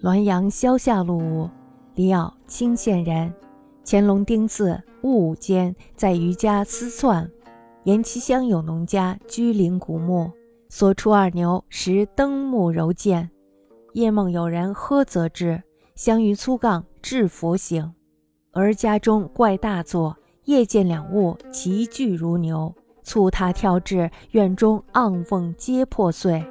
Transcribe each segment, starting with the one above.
滦阳萧下路，李敖清县人。乾隆丁巳戊午间，在余家思窜，沿其乡有农家，居临古墓，所出二牛，时灯木柔见。夜梦有人喝则至，相于粗杠，至佛醒。而家中怪大作，夜见两物齐聚如牛，促他跳至院中，盎瓮皆破碎，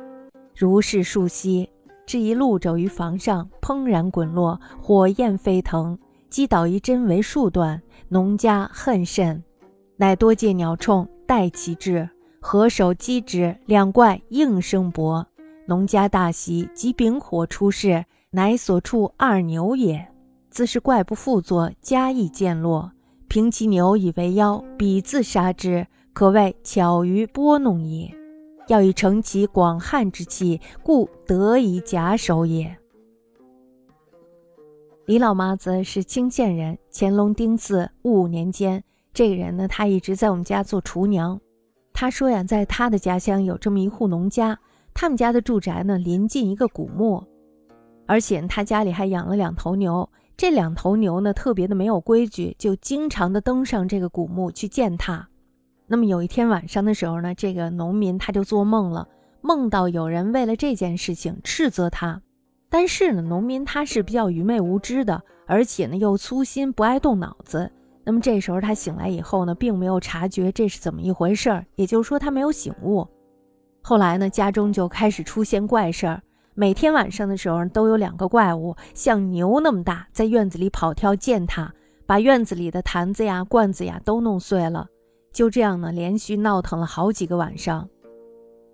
如是数息。置一鹿肘于房上，怦然滚落，火焰飞腾，击倒一针为数段。农家恨甚，乃多借鸟铳待其至，合手击之，两怪应声搏。农家大喜，即丙火出世，乃所处二牛也。自是怪不复作，加以见落，平其牛以为妖，彼自杀之，可谓巧于拨弄也。要以成其广汉之气，故得以假守也。李老妈子是清县人，乾隆丁巳戊午年间，这个人呢，他一直在我们家做厨娘。他说呀，在他的家乡有这么一户农家，他们家的住宅呢临近一个古墓，而且他家里还养了两头牛。这两头牛呢特别的没有规矩，就经常的登上这个古墓去践踏。那么有一天晚上的时候呢，这个农民他就做梦了，梦到有人为了这件事情斥责他。但是呢，农民他是比较愚昧无知的，而且呢又粗心不爱动脑子。那么这时候他醒来以后呢，并没有察觉这是怎么一回事儿，也就是说他没有醒悟。后来呢，家中就开始出现怪事儿，每天晚上的时候都有两个怪物，像牛那么大，在院子里跑跳践踏，把院子里的坛子呀、罐子呀都弄碎了。就这样呢，连续闹腾了好几个晚上，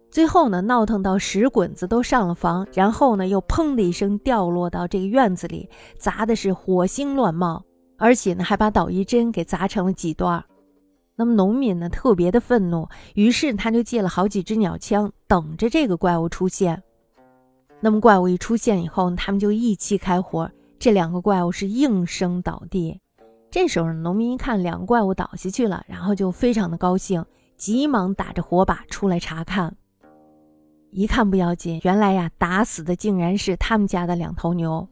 最后呢，闹腾到石滚子都上了房，然后呢，又砰的一声掉落到这个院子里，砸的是火星乱冒，而且呢，还把捣衣针给砸成了几段。那么农民呢，特别的愤怒，于是他就借了好几支鸟枪，等着这个怪物出现。那么怪物一出现以后，他们就一起开火，这两个怪物是应声倒地。这时候，农民一看两个怪物倒下去了，然后就非常的高兴，急忙打着火把出来查看。一看不要紧，原来呀，打死的竟然是他们家的两头牛。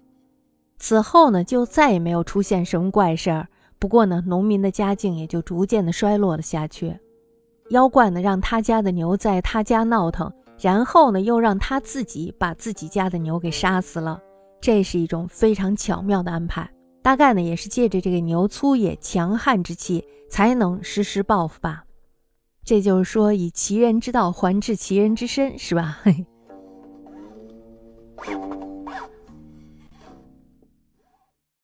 此后呢，就再也没有出现什么怪事儿。不过呢，农民的家境也就逐渐的衰落了下去。妖怪呢，让他家的牛在他家闹腾，然后呢，又让他自己把自己家的牛给杀死了。这是一种非常巧妙的安排。大概呢，也是借着这个牛粗野强悍之气，才能实施报复吧。这就是说，以其人之道还治其人之身，是吧？嘿。